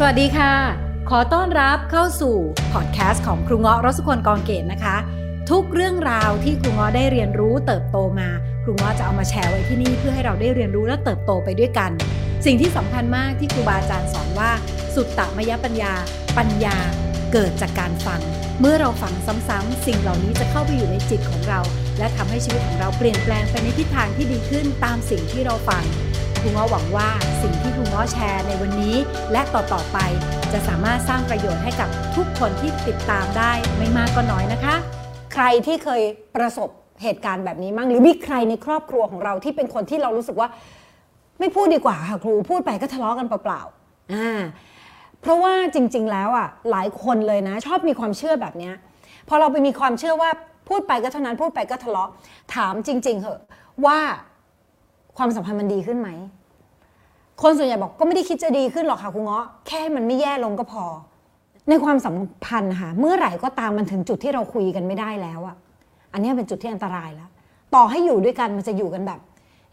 สวัสดีค่ะ ขอต้อนรับเข้าสู่พอดแคสต์ของครูเงาะรสคนกองเกตนะคะ ทุกเรื่องราวที่ครูเงาะได้เรียนรู้เติบโตมา ครูเงาะจะเอามาแชร์ไว้ที่นี่เพื่อให้เราได้เรียนรู้และเติบโตไปด้วยกัน สิ่งที่สำคัญมากที่ครูบาอาจารย์สอนว่า สุตตมยปัญญา ปัญญาเกิดจากการฟัง เมื่อเราฟังซ้ำๆสิ่งเหล่านี้จะเข้าไปอยู่ในจิตของเรา และทำให้ชีวิตของเราเปลี่ยนแปลงไปในทิศทางที่ดีขึ้นตามสิ่งที่เราฟัง รูง้อหวังว่าสิ่งที่ครูง้อแชร์ในวันนี้ และต่อๆไปจะสามารถสร้างประโยชน์ให้กับทุกคนที่ติดตามได้ไม่มากก็น้อยนะคะ ใครที่เคยประสบเหตุการณ์แบบนี้มั่งหรือมีใครในครอบครัวของเราที่เป็นคนที่เรารู้สึกว่า ไม่พูดดีกว่าค่ะครูพูดไปก็ทะเลาะกันเปล่าๆอ่าเพราะว่าจริง ๆ แล้วอะหลายคนเลยนะ ชอบมีความเชื่อแบบนี้พอเราไปมีความเชื่อว่าพูดไปก็เท่านั้นพูดไปก็ทะเลาะถามจริง ๆเหอะว่า ความสัมพันธ์มันดีขึ้นไหม คนส่วนใหญ่บอกก็ไม่ได้คิดจะดีขึ้นหรอกค่ะคุณเงาะแค่มันไม่แย่ลงก็พอ ในความสัมพันธ์ค่ะเมื่อไหร่ก็ตามมันถึงจุดที่เราคุยกันไม่ได้แล้วอะอันนี้เป็นจุดที่อันตรายแล้ว ต่อให้อยู่ด้วยกันมันจะอยู่กันแบบ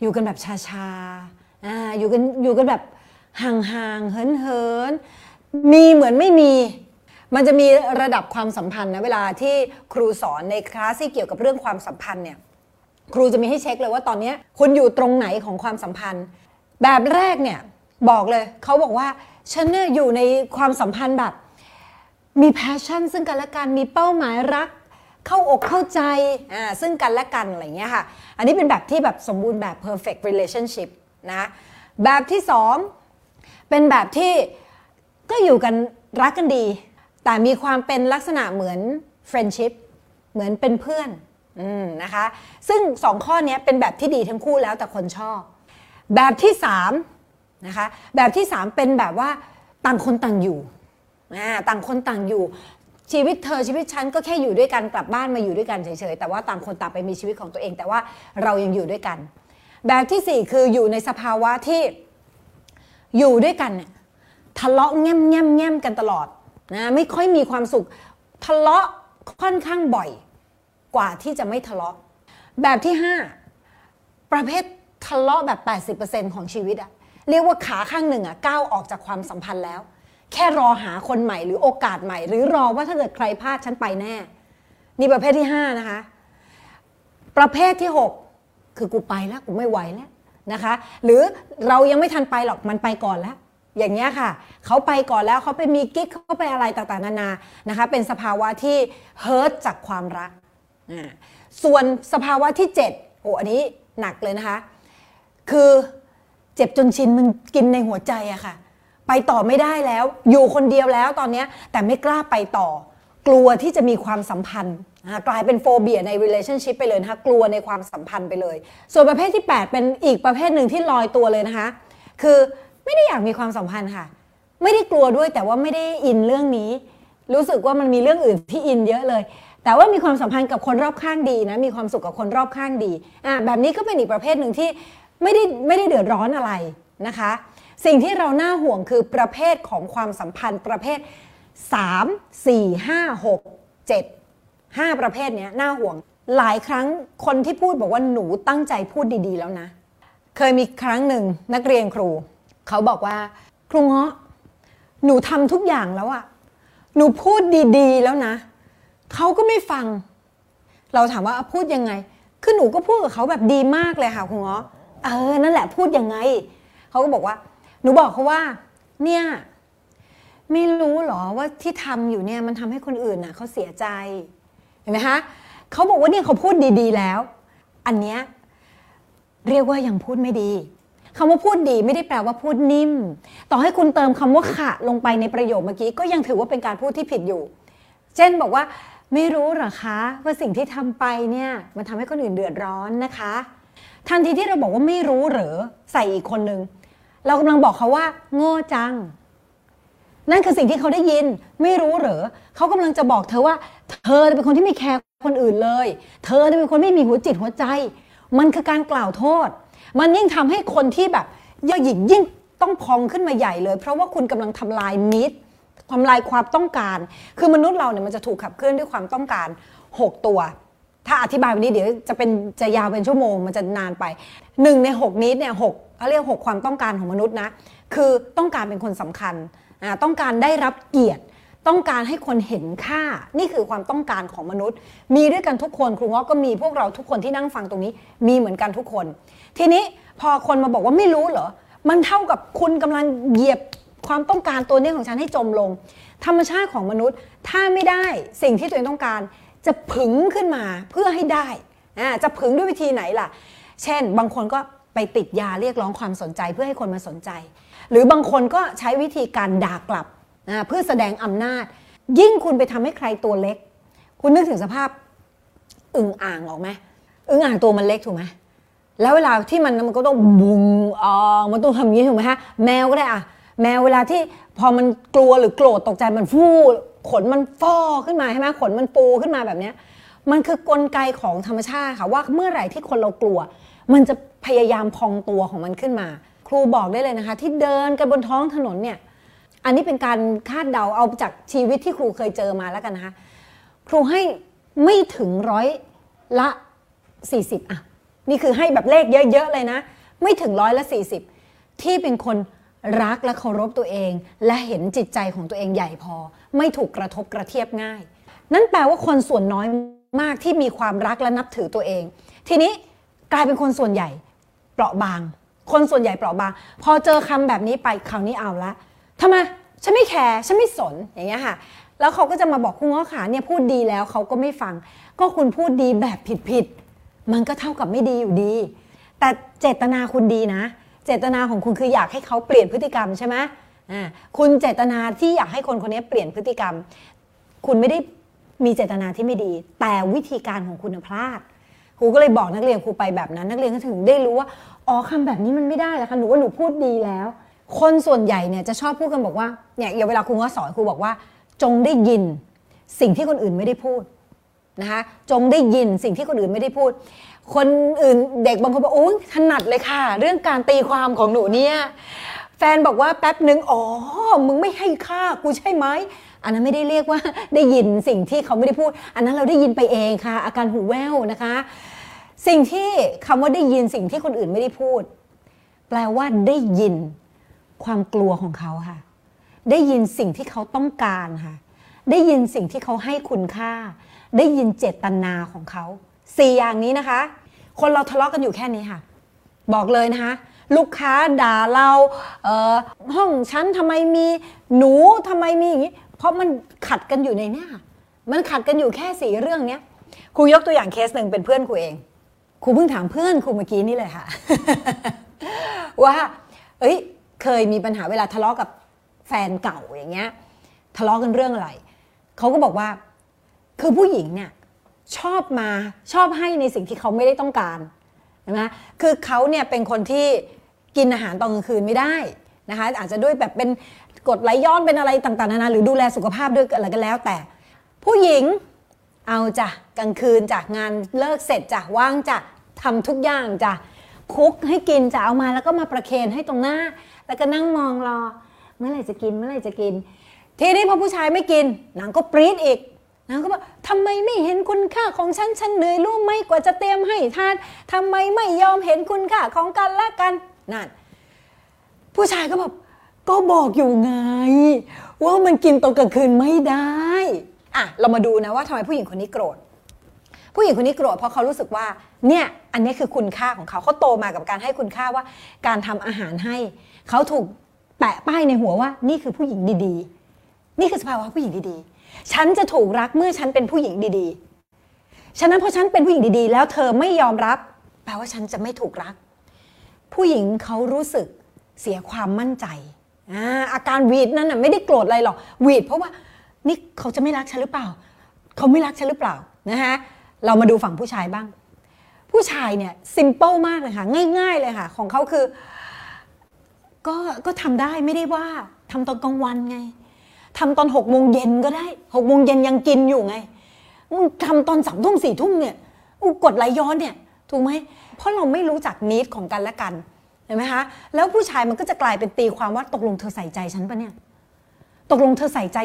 อยู่กันแบบชาๆอ่าอยู่กันอยู่กันแบบห่างๆเหินๆมีเหมือนไม่มี มันจะมีระดับความสัมพันธ์นะเวลาที่ครูสอนในคลาสที่เกี่ยวกับเรื่องความสัมพันธ์เนี่ย ครูจะมีให้เช็คเลยว่าตอนนี้คุณอยู่ตรงไหนของความสัมพันธ์ แบบแรกเนี่ยบอกเลยเขาบอกว่าฉันเนี่ยอยู่ในความสัมพันธ์แบบ มี passion ซึ่งกันและกันมีเป้าหมายรัก เข้าอกเข้าใจอ่าซึ่งกันและกันอะไรเงี้ยค่ะ อันนี้เป็นแบบที่แบบสมบูรณ์แบบ perfect relationship นะแบบที่สองเป็นแบบที่ก็อยู่กันรักกันดี แต่มีความเป็นลักษณะเหมือน friendship เหมือนเป็นเพื่อน อืมนะคะ ซึ่งสองข้อนี้เป็นแบบที่ดีทั้งคู่แล้วแต่คนชอบ แบบที่สามนะคะแบบที่สามเป็นแบบว่าต่างคนต่างอยู่อ่าต่างคนต่างอยู่ ชีวิตเธอชีวิตฉันก็แค่อยู่ด้วยกันกลับบ้านมาอยู่ด้วยกันเฉยๆแต่ว่าต่างคนต่างไปมีชีวิตของตัวเอง แต่ว่าเรายังอยู่ด้วยกัน แบบที่สี่คืออยู่ในสภาวะที่อยู่ด้วยกันเนี่ยทะเลาะแง่มแง่มแง่มกันตลอดนะไม่ค่อยมีความสุขทะเลาะค่อนข้างบ่อย กว่าที่จะไม่ทะเลาะ แบบที่ห้าประเภททะเลาะแบบ 80%ของชีวิตอะเรียกว่าขาข้างหนึ่งอะก้าวออกจากความสัมพันธ์แล้ว แค่รอหาคนใหม่หรือโอกาสใหม่ หรือรอว่าถ้าเกิดใครพลาดฉันไปแน่ นี่ประเภทที่ 5 นะคะ ประเภทที่ 6 คือกูไปแล้วกูไม่ไหวแล้วนะคะ หรือเรายังไม่ทันไปหรอกมันไปก่อนแล้วอย่างเงี้ยค่ะ เขาไปก่อนแล้วเขาไปมีกิ๊กเขาไปอะไรต่างๆนานานะคะ เป็นสภาวะที่เฮิร์ตจากความรัก ส่วนสภาวะที่7โอ้อันนี้หนักเลยนะคะ คือเจ็บจนชินมันกินในหัวใจอะค่ะ ไปต่อไม่ได้แล้ว อยู่คนเดียวแล้วตอนนี้แต่ไม่กล้าไปต่อ กลัวที่จะมีความสัมพันธ์กลายเป็นโฟเบียใน relationship ไปเลยนะคะกลัวในความสัมพันธ์ไปเลย ส่วนประเภทที่ 8 เป็นอีกประเภทหนึ่งที่ลอยตัวเลยนะคะ คือไม่ได้อยากมีความสัมพันธ์ค่ะ ไม่ได้กลัวด้วยแต่ว่าไม่ได้อินเรื่องนี้ รู้สึกว่ามันมีเรื่องอื่นที่อินเยอะเลย แต่ว่ามีความสัมพันธ์กับคนรอบข้างดีนะมีความสุขกับคนรอบข้างดีอะแบบนี้ก็เป็นอีกประเภทหนึ่งที่ไม่ได้ไม่ได้เดือดร้อนอะไรนะคะ สิ่งที่เราน่าห่วงคือประเภทของความสัมพันธ์ประเภท 3 4 5 6 7 5 ประเภทนี้น่าห่วงหลายครั้งคนที่พูดบอกว่าหนูตั้งใจพูดดีๆแล้วนะ เคยมีครั้งหนึ่งนักเรียนครู เขาบอกว่า ครูเงาะหนูทำทุกอย่างแล้วอะหนูพูดดีๆแล้วนะ เขาก็ไม่ฟัง เราถามว่าพูดยังไง คือหนูก็พูดกับเขาแบบดีมากเลยค่ะคุณเงาะเออนั่นแหละพูดยังไง เขาก็บอกว่า หนูบอกเขาว่า เนี่ยไม่รู้หรอว่าที่ทำอยู่เนี่ยมันทำให้คนอื่นน่ะเขาเสียใจเห็นไหมคะเขาบอกว่าเนี่ยเขาพูดดีๆแล้ว อันเนี้ยเรียกว่ายังพูดไม่ดีคำว่าพูดดีไม่ได้แปลว่าพูดนิ่ม ต่อให้คุณเติมคำว่าขะลงไปในประโยคเมื่อกี้ก็ยังถือว่าเป็นการพูดที่ผิดอยู่ เช่นบอกว่า ไม่รู้หรอคะว่าสิ่งที่ทำไปเนี่ยมันทำให้คนอื่นเดือดร้อนนะคะ ทันทีที่เราบอกว่าไม่รู้หรือใส่อีกคนนึงเรากำลังบอกเขาว่า โง่จัง นั่นคือสิ่งที่เขาได้ยิน ไม่รู้หรือเขากำลังจะบอกเธอว่า เธอเป็นคนที่ไม่แคร์คนอื่นเลย เธอเป็นคนไม่มีหัวจิตหัวใจ มันคือการกล่าวโทษ มันยิ่งทำให้คนที่แบบย่อหยิ่งยิ่งต้องพองขึ้นมาใหญ่เลย เพราะว่าคุณกำลังทำลายมิตร ทำลายความต้องการ คือมนุษย์เราเนี่ยมันจะถูกขับเคลื่อนด้วยความต้องการ 6 ตัว ถ้าอธิบายวันนี้เดี๋ยวจะเป็นจะยาวเป็นชั่วโมงมันจะนานไปหนึ่งใน 6 นี้เนี่ยหกเขาเรียก 6 ความต้องการของมนุษย์นะคือต้องการเป็นคนสำคัญต้องการได้รับเกียรติต้องการให้คนเห็นค่านี่คือความต้องการของมนุษย์ มีด้วยกันทุกคนครูง้อก็มีพวกเราทุกคนที่นั่งฟังตรงนี้ มีเหมือนกันทุกคน ทีนี้พอคนมาบอกว่าไม่รู้เหรอมันเท่ากับคุณกำลังเหยียบ ความต้องการตัวนี้ของฉันให้จมลง ธรรมชาติของมนุษย์ ถ้าไม่ได้สิ่งที่ตัวเองต้องการ จะผึงขึ้นมาเพื่อให้ได้อ่าจะผึงด้วยวิธีไหนล่ะ เช่น บางคนก็ไปติดยาเรียกร้องความสนใจเพื่อให้คนมาสนใจ หรือบางคนก็ใช้วิธีการด่ากลับนะเพื่อแสดงอำนาจ ยิ่งคุณไปทำให้ใครตัวเล็ก คุณนึกถึงสภาพอึ่งอ่างออกไหมอึ่งอ่างตัวมันเล็กถูกไหมแล้วเวลาที่มันมันก็ต้องบุงอ๋อมันต้องทำอย่างนี้ถูกไหมฮะแมวก็ได้อะ แมวเวลาที่พอมันกลัวหรือโกรธตกใจมันฟูขนมันฟอขึ้นมาใช่ไหมขนมันปูขึ้นมาแบบนี้มันคือกลไกของธรรมชาติค่ะว่าเมื่อไหร่ที่คนเรากลัว มันจะพยายามพองตัวของมันขึ้นมา ครูบอกได้เลยนะคะ ที่เดินกันบนท้องถนนเนี่ยอันนี้เป็นการคาดเดาเอาจากชีวิตที่ครูเคยเจอมาแล้วกันนะคะครูให้ไม่ถึงร้อยละ 40อะนี่คือให้แบบเลขเยอะๆเลยนะ ไม่ถึงร้อยละ 40 ที่เป็นคน รักและเคารพตัวเอง และเห็นจิตใจของตัวเองใหญ่พอ ไม่ถูกกระทบกระเทียบง่าย นั่นแปลว่าคนส่วนน้อยมากที่มีความรักและนับถือตัวเอง ทีนี้กลายเป็นคนส่วนใหญ่เปราะบาง คนส่วนใหญ่เปราะบาง พอเจอคำแบบนี้ไปคราวนี้เอาละทำไมฉันไม่แคร์ฉันไม่สนอย่างเงี้ยค่ะแล้วเขาก็จะมาบอกคุณง้อขาเนี่ยพูดดีแล้วเขาก็ไม่ฟัง ก็คุณพูดดีแบบผิดๆมันก็เท่ากับไม่ดีอยู่ดี แต่เจตนาคุณดีนะ เจตนาของคุณคืออยากให้เขาเปลี่ยนพฤติกรรมใช่ไหมคุณเจตนาที่อยากให้คนคนนี้เปลี่ยนพฤติกรรม คุณไม่ได้มีเจตนาที่ไม่ดี แต่วิธีการของคุณพลาดครูก็เลยบอกนักเรียนครูไปแบบนั้น นักเรียนก็ถึงได้รู้ว่าอ๋อคำแบบนี้มันไม่ได้แล้วค่ะหนูว่าหนูพูดดีแล้ว คนส่วนใหญ่เนี่ยจะชอบพูดกันบอกว่าเนี่ยเวลาครูก็สอนครูบอกว่า จงได้ยินสิ่งที่คนอื่นไม่ได้พูดนะคะจงได้ยินสิ่งที่คนอื่นไม่ได้พูด คนอื่นเด็กบางคนบอกโอ้ยถนัดเลยค่ะ เรื่องการตีความของหนูเนี่ยแฟนบอกว่าแป๊บหนึ่งอ๋อ มึงไม่ให้ค่ากูใช่ไหมอันนั้นไม่ได้เรียกว่าได้ยินสิ่งที่เขาไม่ได้พูด อันนั้นเราได้ยินไปเองค่ะ อาการหูแว่วนะคะ สิ่งที่คำว่าได้ยินสิ่งที่คนอื่นไม่ได้พูด แปลว่าได้ยินความกลัวของเขาค่ะ ได้ยินสิ่งที่เขาต้องการค่ะ ได้ยินสิ่งที่เขาให้คุณค่า ได้ยินเจตนาของเขา สี่อย่างนี้นะคะ คนเราทะเลาะกันอยู่แค่นี้ค่ะ บอกเลยนะคะ ลูกค้าด่าเราเออห้องฉันทำไมมีหนูทำไมมีอย่างนี้ เพราะมันขัดกันอยู่ในเนี้ยมันขัดกันอยู่แค่สี่เรื่องเนี้ยครูยกตัวอย่างเคสหนึ่งเป็นเพื่อนครูเองครูเพิ่งถามเพื่อนครูเมื่อกี้นี่เลยค่ะ ว่า เอ้ย เคยมีปัญหาเวลาทะเลาะกับแฟนเก่าอย่างเงี้ย ทะเลาะกันเรื่องอะไรเขาก็บอกว่า คือผู้หญิงเนี่ย ชอบมาชอบให้ในสิ่งที่เขาไม่ได้ต้องการใช่ไหมคือเขาเนี่ยเป็นคนที่กินอาหารตอนกลางคืนไม่ได้นะคะอาจจะด้วยแบบเป็นกดไหลย้อนเป็นอะไรต่างๆนานาหรือดูแลสุขภาพด้วยอะไรก็แล้ว แต่ ผู้หญิงเอาจ้ะกลางคืนจากงานเลิกเสร็จจ้ะว่างจ้ะทำทุกอย่างจ้ะคุกให้กินจะเอามาแล้วก็มาประเคนให้ตรงหน้า แล้วก็นั่งมองรอ เมื่อไหร่จะกินเมื่อไหร่จะกิน ทีนี้พอผู้ชายไม่กินนางก็ปรี๊ดอีก นางก็บอกทำไมไม่เห็นคุณค่าของฉันฉันเหนื่อยรู้ไหมกว่าจะเตรียมให้ทานทำไมไม่ยอมเห็นคุณค่าของกันและกันนั่นผู้ชายก็บบก็บอกอยู่ไง ว่ามันกินตอนกลางคืนไม่ได้อะเรามาดูนะว่าทำไมผู้หญิงคนนี้โกรธ ผู้หญิงคนนี้โกรธเพราะเขารู้สึกว่าเนี่ยอันนี้คือคุณค่าของเขาเขาโตมากับการให้คุณค่าว่า การทำอาหารให้ เขาถูกแปะป้ายในหัวว่า นี่คือผู้หญิงดีๆ นี่คือสภาวะผู้หญิงดีๆ ฉันจะถูกรักเมื่อฉันเป็นผู้หญิงดีๆ ฉะนั้นพอฉันเป็นผู้หญิงดีๆ แล้วเธอไม่ยอมรับ แปลว่าฉันจะไม่ถูกรัก ผู้หญิงเขารู้สึกเสียความมั่นใจ อาอาการหวีดนั้นน่ะไม่ได้โกรธอะไรหรอกหวีดเพราะว่านี่เขาจะไม่รักฉันหรือเปล่า เขาไม่รักฉันหรือเปล่านะคะเรามาดูฝั่งผู้ชายบ้าง ผู้ชายเนี่ยซิมเปิลมากเลยค่ะง่าย ๆเลยค่ะ ของเขาคือ ก็ก็ทำได้ไม่ได้ว่าทำตอนกลางวันไง ทำตอนหกโมงเย็นก็ได้หกโมงเย็นยังกินอยู่ไงมึงทำตอนสามทุ่มสี่ทุ่มเนี่ยกูกดไหลย้อนเนี่ยถูกไหมเพราะเราไม่รู้จักนิดของกันและกันเห็นไหมคะแล้วผู้ชายมันก็จะกลายเป็นตีความว่าตกลงเธอใส่ใจฉันปะเนี่ยตกลงเธอใส่ใจ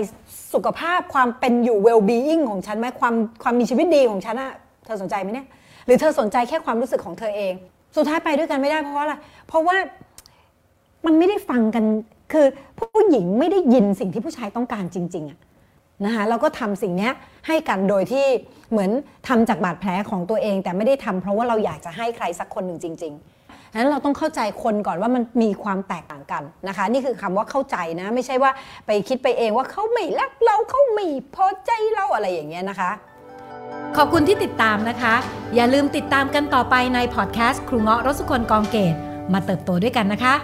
สุขภาพความเป็นอยู่ well being ของฉันไหมความความมีชีวิตดีของฉันอะเธอสนใจไหมเนี่ยหรือเธอสนใจแค่ความรู้สึกของเธอเอง สุดท้ายไปด้วยกันไม่ได้เพราะอะไรเพราะว่ามันไม่ได้ฟังกัน คือผู้หญิงไม่ได้ยินสิ่งที่ผู้ชายต้องการจริงๆอะนะคะเราก็ทำสิ่งนี้ให้กันโดยที่เหมือนทำจากบาดแผลของตัวเอง แต่ไม่ได้ทำเพราะว่าเราอยากจะให้ใครสักคนหนึ่งจริงๆนั้นเราต้องเข้าใจคนก่อนว่ามันมีความแตกต่างกันนะคะ นี่คือคำว่าเข้าใจนะ ไม่ใช่ว่าไปคิดไปเองว่าเขาไม่รักเราเขาไม่พอใจเราอะไรอย่างเงี้ยนะคะ ขอบคุณที่ติดตามนะคะ อย่าลืมติดตามกันต่อไปในพอดแคสต์ครูเงาะรสุคนกองเกตมาเติบโตด้วยกันนะคะ